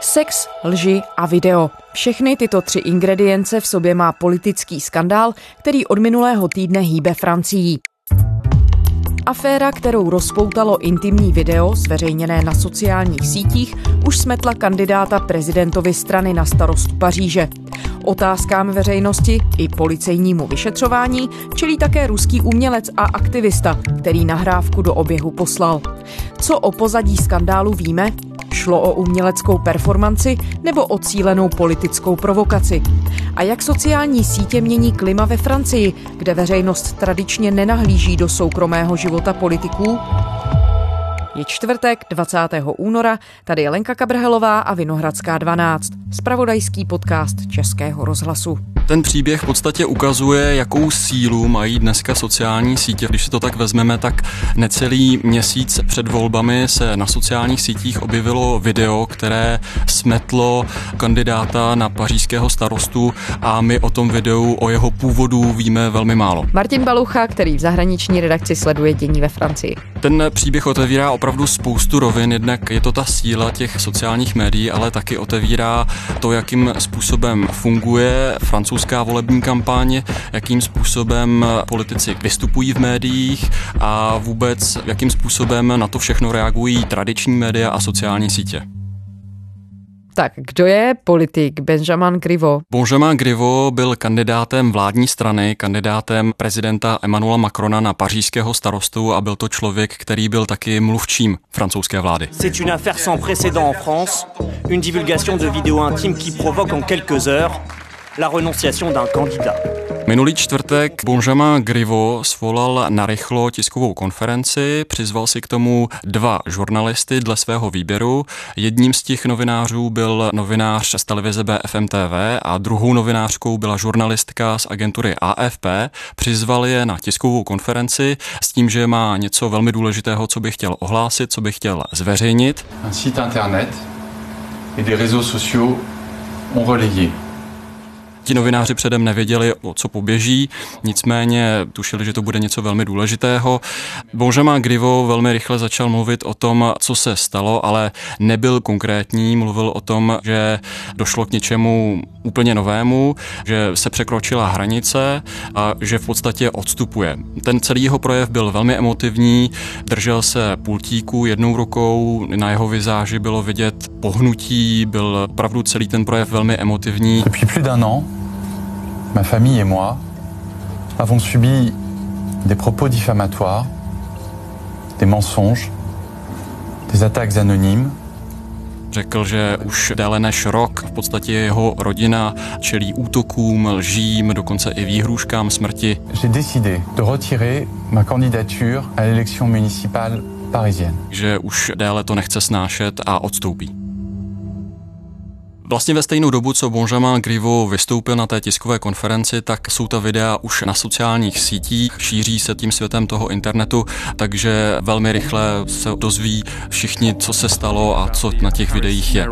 Sex, lži a video. Všechny tyto tři ingredience v sobě má politický skandál, který od minulého týdne hýbe Francií. Aféra, kterou rozpoutalo intimní video zveřejněné na sociálních sítích, už smetla kandidáta prezidentovi strany na starostu Paříže. Otázkám veřejnosti i policejnímu vyšetřování čelí také ruský umělec a aktivista, který nahrávku do oběhu poslal. Co o pozadí skandálu víme? Šlo o uměleckou performanci nebo o cílenou politickou provokaci? A jak sociální sítě mění klima ve Francii, kde veřejnost tradičně nenahlíží do soukromého života politiků? Je čtvrtek 20. února, tady je Lenka Kabrhelová a Vinohradská 12, spravodajský podcast Českého rozhlasu. Ten příběh v podstatě ukazuje, jakou sílu mají dneska sociální sítě. Když si to tak vezmeme, tak necelý měsíc před volbami se na sociálních sítích objevilo video, které smetlo kandidáta na pařížského starostu a my o tom videu, o jeho původu víme velmi málo. Martin Balucha, který v zahraniční redakci sleduje dění ve Francii. Ten příběh otevírá opravdu spoustu rovin, jednak je to ta síla těch sociálních médií, ale taky otevírá to, jakým způsobem funguje francouzská volební kampaň, jakým způsobem politici vystupují v médiích a vůbec jakým způsobem na to všechno reagují tradiční média a sociální sítě. Tak, kdo je politik Benjamin Griveaux? Benjamin Griveaux byl kandidátem vládní strany, kandidátem prezidenta Emmanuela Macrona na pařížského starostu a byl to člověk, který byl taky mluvčím francouzské vlády. C'est une affaire sans précédent en France, une divulgation de vidéos intimes qui provoque en quelques heures la renonciation d'un candidat. Minulý čtvrtek Benjamin Grivo svolal narychlo tiskovou konferenci, přizval si k tomu dva žurnalisty dle svého výběru. Jedním z těch novinářů byl novinář z televize BFM TV a druhou novinářkou byla žurnalistka z agentury AFP. Přizval je na tiskovou konferenci s tím, že má něco velmi důležitého, co by chtěl ohlásit, co by chtěl zveřejnit. Un site internet et des réseaux sociaux ont relayé Ti novináři předem nevěděli, o co poběží, nicméně tušili, že to bude něco velmi důležitého. Benjamin Grivo velmi rychle začal mluvit o tom, co se stalo, ale nebyl konkrétní. Mluvil o tom, že došlo k něčemu úplně novému, že se překročila hranice a že v podstatě odstupuje. Ten celý jeho projev byl velmi emotivní, držel se pultíku jednou rukou, na jeho vizáži bylo vidět pohnutí, byl opravdu celý ten projev velmi emotivní. Ma famille et moi avons subi des propos diffamatoires, des mensonges, des attaques anonymes. Řekl, že už déle než rok v podstatě jeho rodina čelí útokům, lžím, dokonce i výhruškám smrti. J'ai décidé de retirer ma candidature à l'élection municipale parisienne. Že už déle to nechce snášet a odstoupí. Vlastně ve stejnou dobu, co Benjamin Grivo vystoupil na té tiskové konferenci, tak jsou ta videa už na sociálních sítích, šíří se tím světem toho internetu, takže velmi rychle se dozví všichni, co se stalo a co na těch videích je.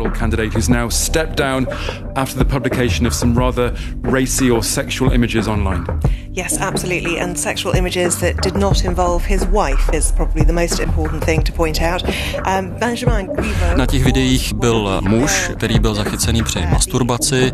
Yes, absolutely. And sexual images that did not involve his wife is probably the most important thing to point out. Um, Benjamin Griveaux... Na těch videích byl muž, který byl zachycený při masturbaci.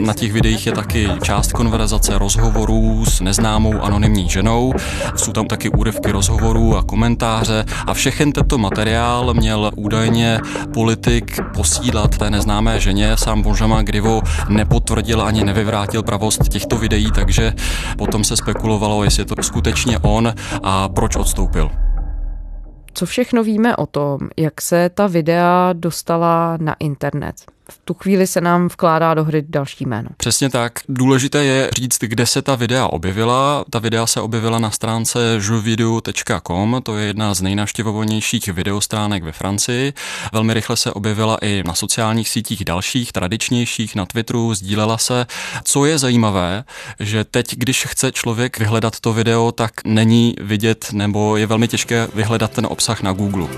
Na těch videích je taky část konverzace rozhovorů s neznámou anonymní ženou. Jsou tam taky úryvky rozhovorů a komentáře a všechen tento materiál měl údajně politik posílat té neznámé ženě. Sám Benjamin Griveaux nepotvrdil ani nevyvrátil pravost těchto videí, takže potom se spekulovalo, jestli je to skutečně on a proč odstoupil. Co všechno víme o tom, jak se ta videa dostala na internet? V tu chvíli se nám vkládá do hry další jméno. Přesně tak. Důležité je říct, kde se ta videa objevila. Ta videa se objevila na stránce jeuvideo.com, to je jedna z nejnaštěvovanějších videostránek ve Francii. Velmi rychle se objevila i na sociálních sítích dalších, tradičnějších, na Twitteru, sdílela se. Co je zajímavé, že teď, když chce člověk vyhledat to video, tak není vidět nebo je velmi těžké vyhledat ten obsah na Google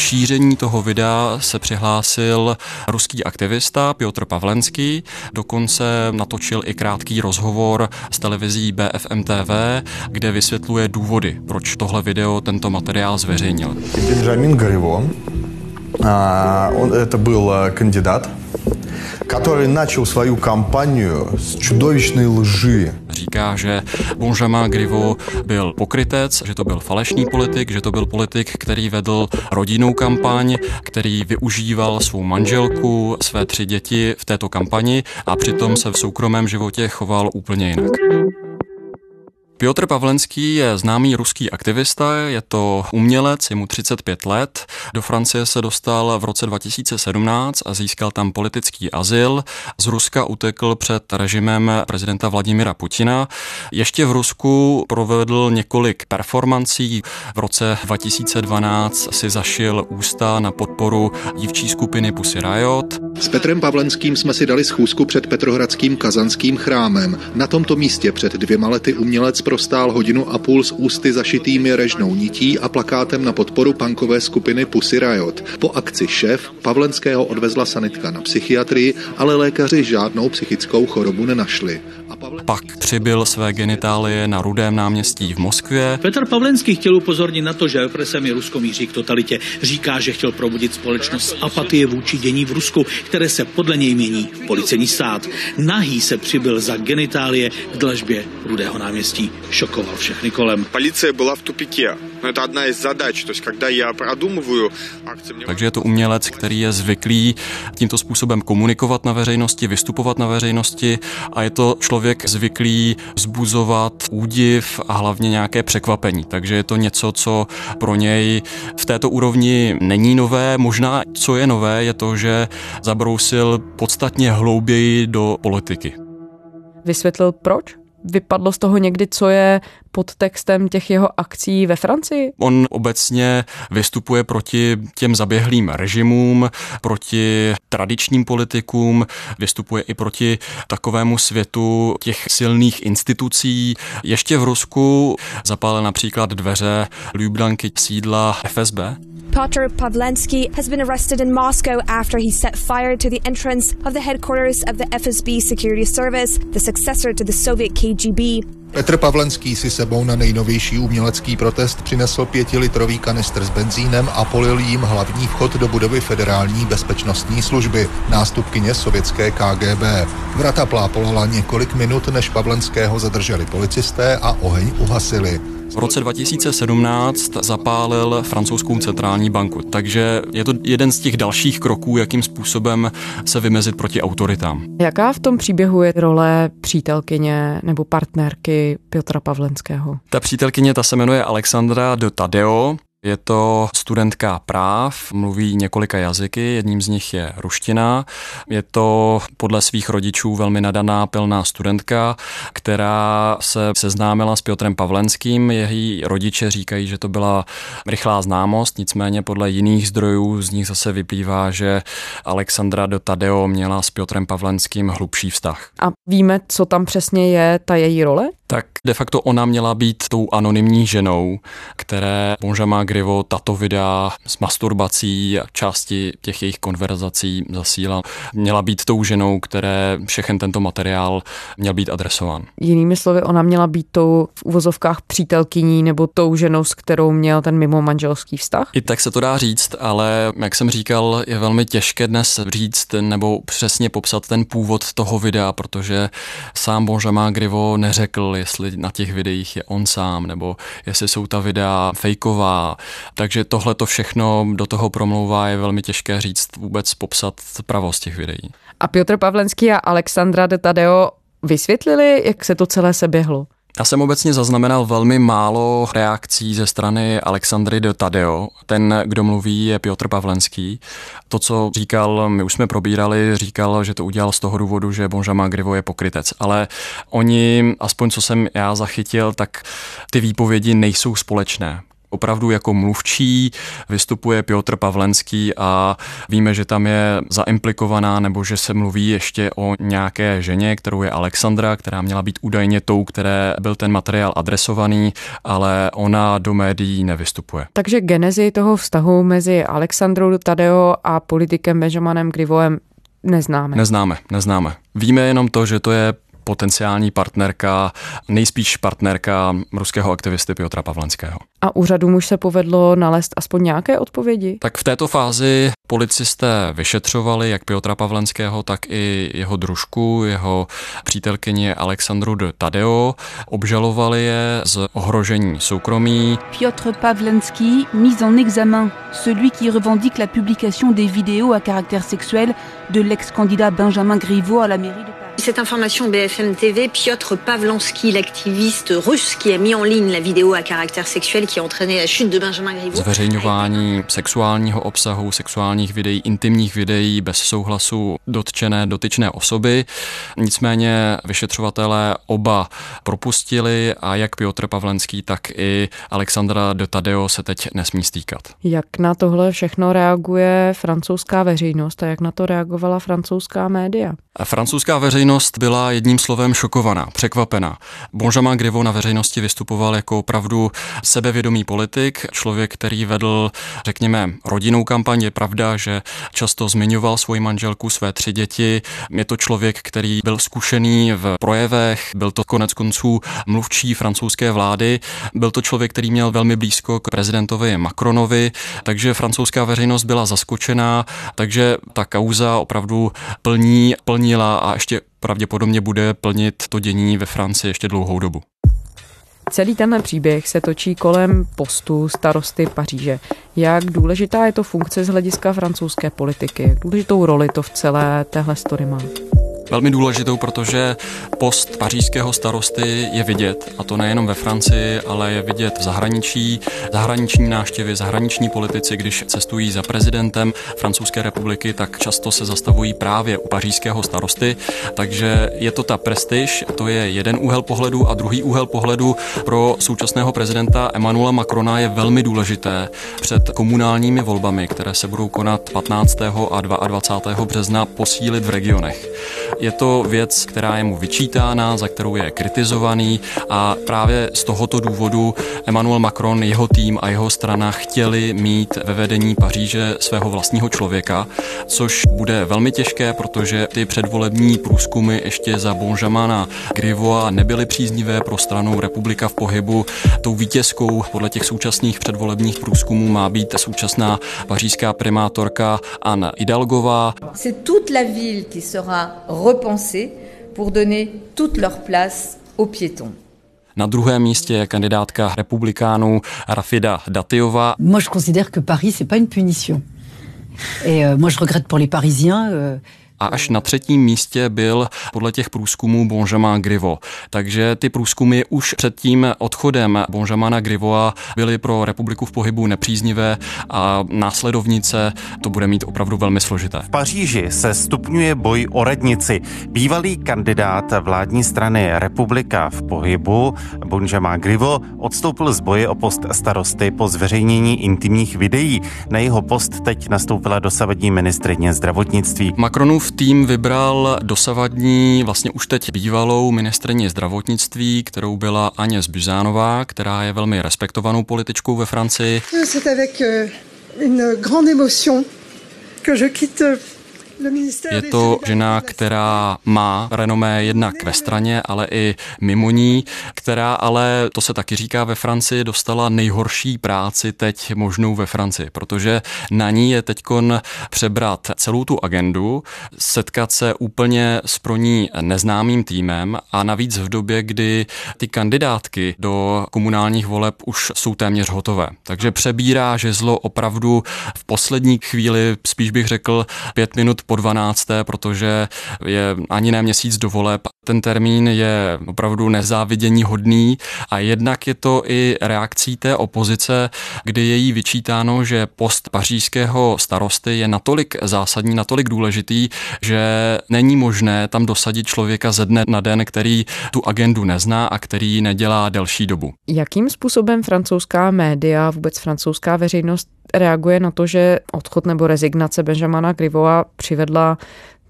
šíření toho videa se přihlásil ruský aktivista Piotr Pavlenský, dokonce natočil i krátký rozhovor s televizí BFM TV, kde vysvětluje důvody, proč tohle video, tento materiál zveřejnil. Benjamin Grivo Он, это был э, кандидат, который начал свою кампанию с чудовищной лжи. Říká, že Benjamin Griveaux byl pokrytec, že to byl falešný politik, že to byl politik, který vedl rodinnou kampaň, který využíval svou manželku, své tři děti v této kampani a přitom se v soukromém životě choval úplně jinak. Piotr Pavlenský je známý ruský aktivista, je to umělec, je mu 35 let. Do Francie se dostal v roce 2017 a získal tam politický azyl. Z Ruska utekl před režimem prezidenta Vladimira Putina. Ještě v Rusku provedl několik performancí. V roce 2012 si zašil ústa na podporu dívčí skupiny Pussy Riot. S Petrem Pavlenským jsme si dali schůzku před Petrohradským kazanským chrámem. Na tomto místě před dvěma lety umělec prostál hodinu a půl s ústy zašitými režnou nití a plakátem na podporu punkové skupiny Pussy Riot. Po akci šéf Pavlenského odvezla sanitka na psychiatrii, ale lékaři žádnou psychickou chorobu nenašli. A Pavlen... Pak přibyl své genitálie na Rudém náměstí v Moskvě. Petr Pavlenský chtěl upozornit na to, že represemi Rusko míří k totalitě. Říká, že chtěl probudit společnost z apatie vůči dění v Rusku, které se podle něj mění v policejní stát. Nahý se přibyl za genitálie k dlažbě Rudého náměstí šokoval všechny kolem. Policie byla v tupike. No to jedna z zadač, to когда já продумываю akce. Takže je to umělec, který je zvyklý tímto způsobem komunikovat na veřejnosti, vystupovat na veřejnosti a je to člověk zvyklý vzbuzovat údiv a hlavně nějaké překvapení. Takže je to něco, co pro něj v této úrovni není nové. Možná, co je nové, je to, že zabrousil podstatně hlouběji do politiky. Vysvětlil proč? Vypadlo z toho někdy, co je pod textem těch jeho akcí ve Francii? On obecně vystupuje proti těm zaběhlým režimům, proti tradičním politikům, vystupuje i proti takovému světu těch silných institucí. Ještě v Rusku zapálil například dveře Ljubljanky sídla FSB. Piotr Pavlensky has been arrested in Moscow after he set fire to the entrance of the headquarters of the FSB security service, the successor to the Soviet KGB. Petr Pavlenský si sebou na nejnovější umělecký protest přinesl pětilitrový kanistr s benzínem a polil jím hlavní vchod do budovy Federální bezpečnostní služby, nástupkyně sovětské KGB. Vrata plápolala několik minut, než Pavlenského zadrželi policisté a oheň uhasili. V roce 2017 zapálil francouzskou centrální banku, takže je to jeden z těch dalších kroků, jakým způsobem se vymezit proti autoritám. Jaká v tom příběhu je role přítelkyně nebo partnerky Piotra Pavlenského? Ta přítelkyně, ta se jmenuje Alexandra de Tadeo, je to studentka práv, mluví několika jazyky, jedním z nich je ruština. Je to podle svých rodičů velmi nadaná pilná studentka, která se seznámila s Piotrem Pavlenským. Její rodiče říkají, že to byla rychlá známost, nicméně podle jiných zdrojů z nich zase vyplývá, že Alexandra do Tadeo měla s Piotrem Pavlenským hlubší vztah. A víme, co tam přesně je ta její role? tak de facto ona měla být tou anonymní ženou, které Benjamin Grivo tato videa s masturbací a části těch jejich konverzací zasílal. Měla být tou ženou, které všechen tento materiál měl být adresován. Jinými slovy, ona měla být tou v uvozovkách přítelkyní nebo tou ženou, s kterou měl ten mimo manželský vztah? I tak se to dá říct, ale jak jsem říkal, je velmi těžké dnes říct nebo přesně popsat ten původ toho videa, protože sám Benjamin Grivo neřekl, jestli na těch videích je on sám, nebo jestli jsou ta videa fejková. Takže tohle to všechno do toho promlouvá, je velmi těžké říct vůbec popsat pravost těch videí. A Piotr Pavlenský a Alexandra de Tadeo vysvětlili, jak se to celé seběhlo? Já jsem obecně zaznamenal velmi málo reakcí ze strany Alexandry de Tadeo. Ten, kdo mluví, je Piotr Pavlenský. To, co říkal, my už jsme probírali, říkal, že to udělal z toho důvodu, že Bonžama Grivo je pokrytec. Ale oni, aspoň co jsem já zachytil, tak ty výpovědi nejsou společné opravdu jako mluvčí vystupuje Piotr Pavlenský a víme, že tam je zaimplikovaná nebo že se mluví ještě o nějaké ženě, kterou je Alexandra, která měla být údajně tou, které byl ten materiál adresovaný, ale ona do médií nevystupuje. Takže genezi toho vztahu mezi Alexandrou Tadeo a politikem Benjamanem Grivoem neznáme. Neznáme, neznáme. Víme jenom to, že to je potenciální partnerka, nejspíš partnerka ruského aktivisty Piotra Pavlenského. A úřadům už se povedlo nalézt aspoň nějaké odpovědi? Tak v této fázi policisté vyšetřovali jak Piotra Pavlenského, tak i jeho družku, jeho přítelkyni Alexandru de Tadeo. Obžalovali je z ohrožení soukromí. Piotr Pavlenský, mis en examen, celui qui revendique la publication des vidéos à caractère sexuel de l'ex-candidat Benjamin Griveaux à la mairie de Cette information BFM TV, Piotr Pavlansky, l'activiste russe qui a mis en ligne la vidéo à caractère sexuel qui a entraîné la chute de Benjamin Griveaux. Zveřejňování sexuálního obsahu, sexuálních videí, intimních videí bez souhlasu dotčené, dotyčné osoby. Nicméně vyšetřovatelé oba propustili a jak Piotr Pavlenský, tak i Alexandra de Tadeo se teď nesmí stýkat. Jak na tohle všechno reaguje francouzská veřejnost a jak na to reagovala francouzská média? Francouzská veřejnost byla jedním slovem šokovaná, překvapená. Benjamin Griveaux na veřejnosti vystupoval jako opravdu sebevědomý politik, člověk, který vedl, řekněme, rodinnou kampaň. Je pravda, že často zmiňoval svoji manželku, své tři děti. Je to člověk, který byl zkušený v projevech, byl to konec konců mluvčí francouzské vlády, byl to člověk, který měl velmi blízko k prezidentovi Macronovi, takže francouzská veřejnost byla zaskočená, takže ta kauza opravdu plní, plnila a ještě pravděpodobně bude plnit to dění ve Francii ještě dlouhou dobu. Celý tenhle příběh se točí kolem postu starosty Paříže. Jak důležitá je to funkce z hlediska francouzské politiky? Jak důležitou roli to v celé téhle story má? Velmi důležitou, protože post pařížského starosty je vidět, a to nejenom ve Francii, ale je vidět v zahraničí, zahraniční návštěvy, zahraniční politici, když cestují za prezidentem Francouzské republiky, tak často se zastavují právě u pařížského starosty, takže je to ta prestiž, to je jeden úhel pohledu a druhý úhel pohledu pro současného prezidenta Emmanuela Macrona je velmi důležité před komunálními volbami, které se budou konat 15. a 22. března posílit v regionech. Je to věc, která je mu vyčítána, za kterou je kritizovaný a právě z tohoto důvodu Emmanuel Macron, jeho tým a jeho strana chtěli mít ve vedení Paříže svého vlastního člověka, což bude velmi těžké, protože ty předvolební průzkumy ještě za Bonjamana Grivoa nebyly příznivé pro stranu Republika v pohybu. Tou vítězkou podle těch současných předvolebních průzkumů má být současná pařížská primátorka Anne Hidalgová. C'est toute la ville qui sera pour donner toute leur place aux piétons. Na druhém místě je kandidátka republikánů Rafida. Moi, je considère que Paris, c'est pas une punition. Et euh, moi, je regrette pour les Parisiens. Euh, a až na třetím místě byl podle těch průzkumů Bonjamin Grivo. Takže ty průzkumy už před tím odchodem Bonjamana Grivoa byly pro republiku v pohybu nepříznivé a následovnice to bude mít opravdu velmi složité. V Paříži se stupňuje boj o radnici. Bývalý kandidát vládní strany Republika v pohybu Bonjamin Grivo odstoupil z boje o post starosty po zveřejnění intimních videí. Na jeho post teď nastoupila dosavadní ministrině zdravotnictví. Macronův tým vybral dosavadní, vlastně už teď bývalou ministrně zdravotnictví, kterou byla Aně Zbyzánová, která je velmi respektovanou političkou ve Francii. C'est avec euh, une grande émotion que je quitte je to žena, která má renomé jednak ve straně, ale i mimo ní, která ale, to se taky říká ve Francii, dostala nejhorší práci teď možnou ve Francii, protože na ní je teď přebrat celou tu agendu, setkat se úplně s pro ní neznámým týmem a navíc v době, kdy ty kandidátky do komunálních voleb už jsou téměř hotové. Takže přebírá žezlo opravdu v poslední chvíli, spíš bych řekl pět minut po 12., protože je ani ne měsíc do voleb. Ten termín je opravdu nezávidění hodný a jednak je to i reakcí té opozice, kdy je jí vyčítáno, že post pařížského starosty je natolik zásadní, natolik důležitý, že není možné tam dosadit člověka ze dne na den, který tu agendu nezná a který nedělá delší dobu. Jakým způsobem francouzská média, vůbec francouzská veřejnost reaguje na to, že odchod nebo rezignace Benjamina Grivoa přivedla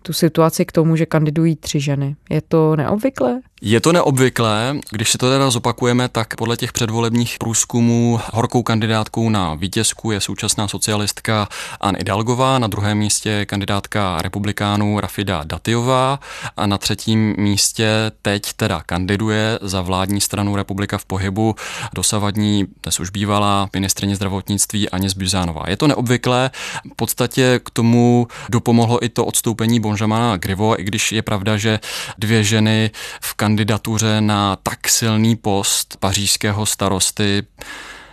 tu situaci k tomu, že kandidují tři ženy. Je to neobvyklé? Je to neobvyklé, když si to teda zopakujeme, tak podle těch předvolebních průzkumů horkou kandidátkou na vítězku je současná socialistka Anne Idalgová, na druhém místě je kandidátka republikánů Rafida Datiová a na třetím místě teď teda kandiduje za vládní stranu Republika v pohybu dosavadní, dnes už bývalá ministrině zdravotnictví Aněs Buzánová. Je to neobvyklé, v podstatě k tomu dopomohlo i to odstoupení Bonžamana Grivo, i když je pravda, že dvě ženy v kandidatuře na tak silný post pařížského starosty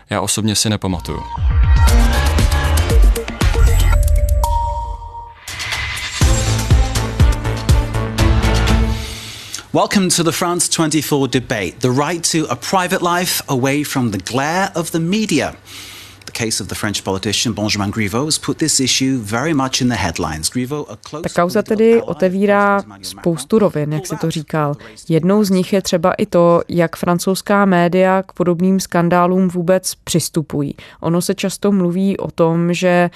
já osobně si nepamatuju. Welcome to the France 24 debate the right to a private life away from the glare of the media. Case of the French politician Benjamin Griveaux has put this issue very much in the headlines. Griveaux, a close Ta kauza tedy otevírá spoustu rovin, jak si to říkal. Jednou z nich je třeba i to, jak francouzská média k podobným skandálům vůbec přistupují. Ono se často mluví o tom, že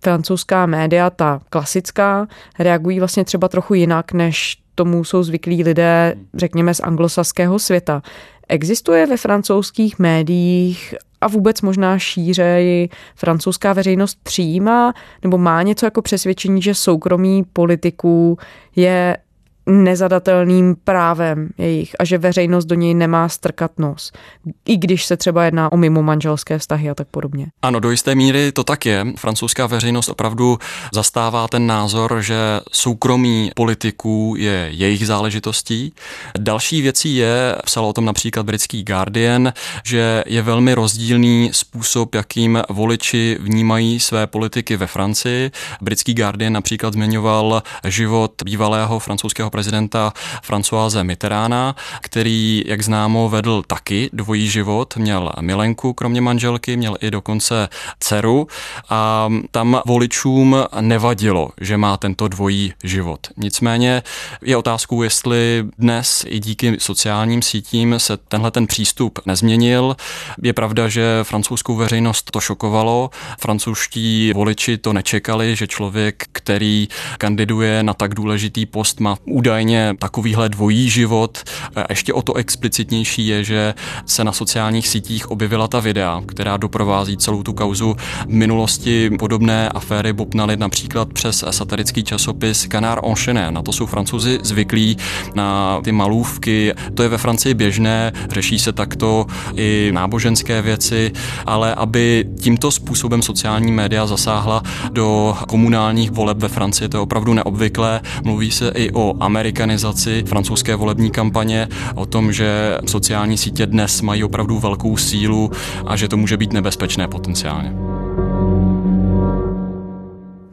francouzská média, ta klasická, reagují vlastně třeba trochu jinak, než tomu jsou zvyklí lidé, řekněme, z anglosaského světa. Existuje ve francouzských médiích a vůbec možná šířeji francouzská veřejnost přijímá nebo má něco jako přesvědčení, že soukromí politiků je nezadatelným právem jejich a že veřejnost do něj nemá strkat nos, i když se třeba jedná o mimo manželské vztahy a tak podobně. Ano, do jisté míry to tak je. Francouzská veřejnost opravdu zastává ten názor, že soukromí politiků je jejich záležitostí. Další věcí je, psal o tom například britský Guardian, že je velmi rozdílný způsob, jakým voliči vnímají své politiky ve Francii. Britský Guardian například zmiňoval život bývalého francouzského prezidenta Françoise Mitterána, který, jak známo, vedl taky dvojí život, měl milenku kromě manželky, měl i dokonce dceru a tam voličům nevadilo, že má tento dvojí život. Nicméně je otázkou, jestli dnes i díky sociálním sítím se tenhle ten přístup nezměnil. Je pravda, že francouzskou veřejnost to šokovalo, francouzští voliči to nečekali, že člověk, který kandiduje na tak důležitý post, má údajně takovýhle dvojí život. A ještě o to explicitnější je, že se na sociálních sítích objevila ta videa, která doprovází celou tu kauzu. V minulosti podobné aféry bopnaly například přes satirický časopis Canard Enchaîné. Na to jsou francouzi zvyklí, na ty malůvky. To je ve Francii běžné, řeší se takto i náboženské věci, ale aby tímto způsobem sociální média zasáhla do komunálních voleb ve Francii, to je opravdu neobvyklé. Mluví se i o amerikanizaci francouzské volební kampaně, o tom, že sociální sítě dnes mají opravdu velkou sílu a že to může být nebezpečné potenciálně.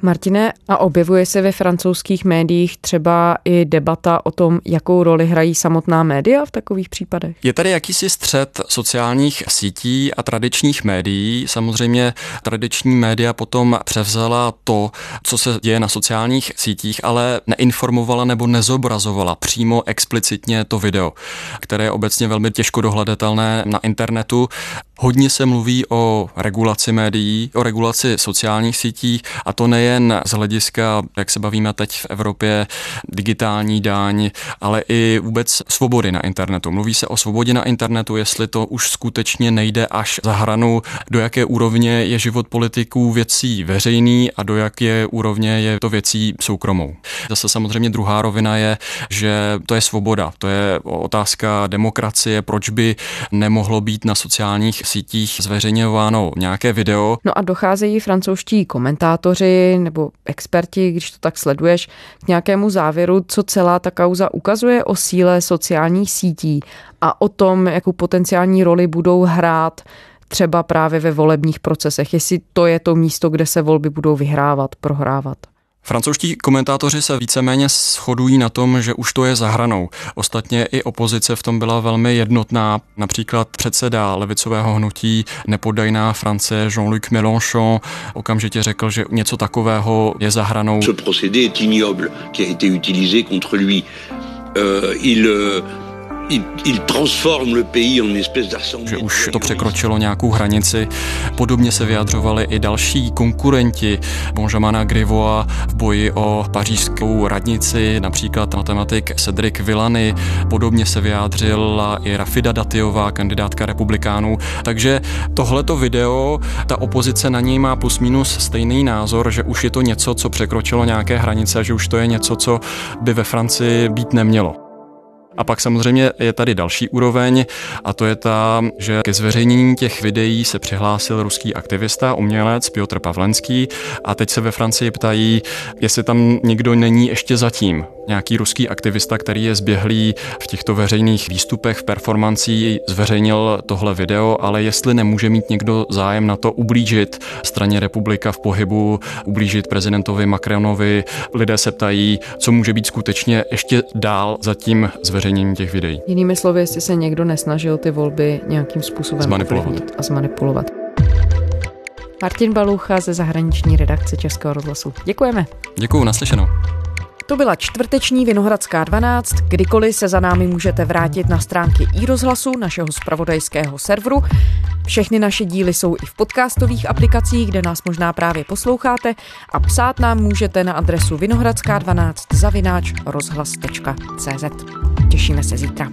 Martine, a objevuje se ve francouzských médiích třeba i debata o tom, jakou roli hrají samotná média v takových případech? Je tady jakýsi střed sociálních sítí a tradičních médií. Samozřejmě tradiční média potom převzala to, co se děje na sociálních sítích, ale neinformovala nebo nezobrazovala přímo explicitně to video, které je obecně velmi těžko dohledatelné na internetu. Hodně se mluví o regulaci médií, o regulaci sociálních sítí a to nejen z hlediska, jak se bavíme teď v Evropě, digitální dáň, ale i vůbec svobody na internetu. Mluví se o svobodě na internetu, jestli to už skutečně nejde až za hranu, do jaké úrovně je život politiků věcí veřejný a do jaké úrovně je to věcí soukromou. Zase samozřejmě druhá rovina je, že to je svoboda, to je otázka demokracie, proč by nemohlo být na sociálních sítích zveřejňováno nějaké video. No a docházejí francouzští komentátoři nebo experti, když to tak sleduješ, k nějakému závěru, co celá ta kauza ukazuje o síle sociálních sítí a o tom, jakou potenciální roli budou hrát třeba právě ve volebních procesech, jestli to je to místo, kde se volby budou vyhrávat, prohrávat. Francouzští komentátoři se víceméně shodují na tom, že už to je za hranou. Ostatně i opozice v tom byla velmi jednotná. Například předseda levicového hnutí Nepodajná Francie Jean-Luc Mélenchon okamžitě řekl, že něco takového je za hranou. Ce procédé est ignoble qui a été utilisé contre lui. Euh, il euh, že už to překročilo nějakou hranici. Podobně se vyjadřovali i další konkurenti Benjamina Grivoa v boji o pařížskou radnici, například matematik Cedric Villany. Podobně se vyjádřila i Rafida Datiová, kandidátka republikánů. Takže tohleto video, ta opozice na něj má plus minus stejný názor, že už je to něco, co překročilo nějaké hranice že už to je něco, co by ve Francii být nemělo. A pak samozřejmě je tady další úroveň a to je ta, že ke zveřejnění těch videí se přihlásil ruský aktivista, umělec Piotr Pavlenský a teď se ve Francii ptají, jestli tam někdo není ještě zatím. Nějaký ruský aktivista, který je zběhlý v těchto veřejných výstupech, v performancí, zveřejnil tohle video, ale jestli nemůže mít někdo zájem na to ublížit straně republika v pohybu, ublížit prezidentovi Macronovi, lidé se ptají, co může být skutečně ještě dál za tím zveřejněním těch videí. Jinými slovy, jestli se někdo nesnažil ty volby nějakým způsobem zmanipulovat a zmanipulovat. Martin Balucha ze zahraniční redakce Českého rozhlasu. Děkujeme. Děkuju, naslyšenou. To byla čtvrteční Vinohradská 12. Kdykoliv se za námi můžete vrátit na stránky i rozhlasu našeho spravodajského serveru. Všechny naše díly jsou i v podcastových aplikacích, kde nás možná právě posloucháte a psát nám můžete na adresu vinohradská12 zavináč rozhlas.cz. Těšíme se zítra.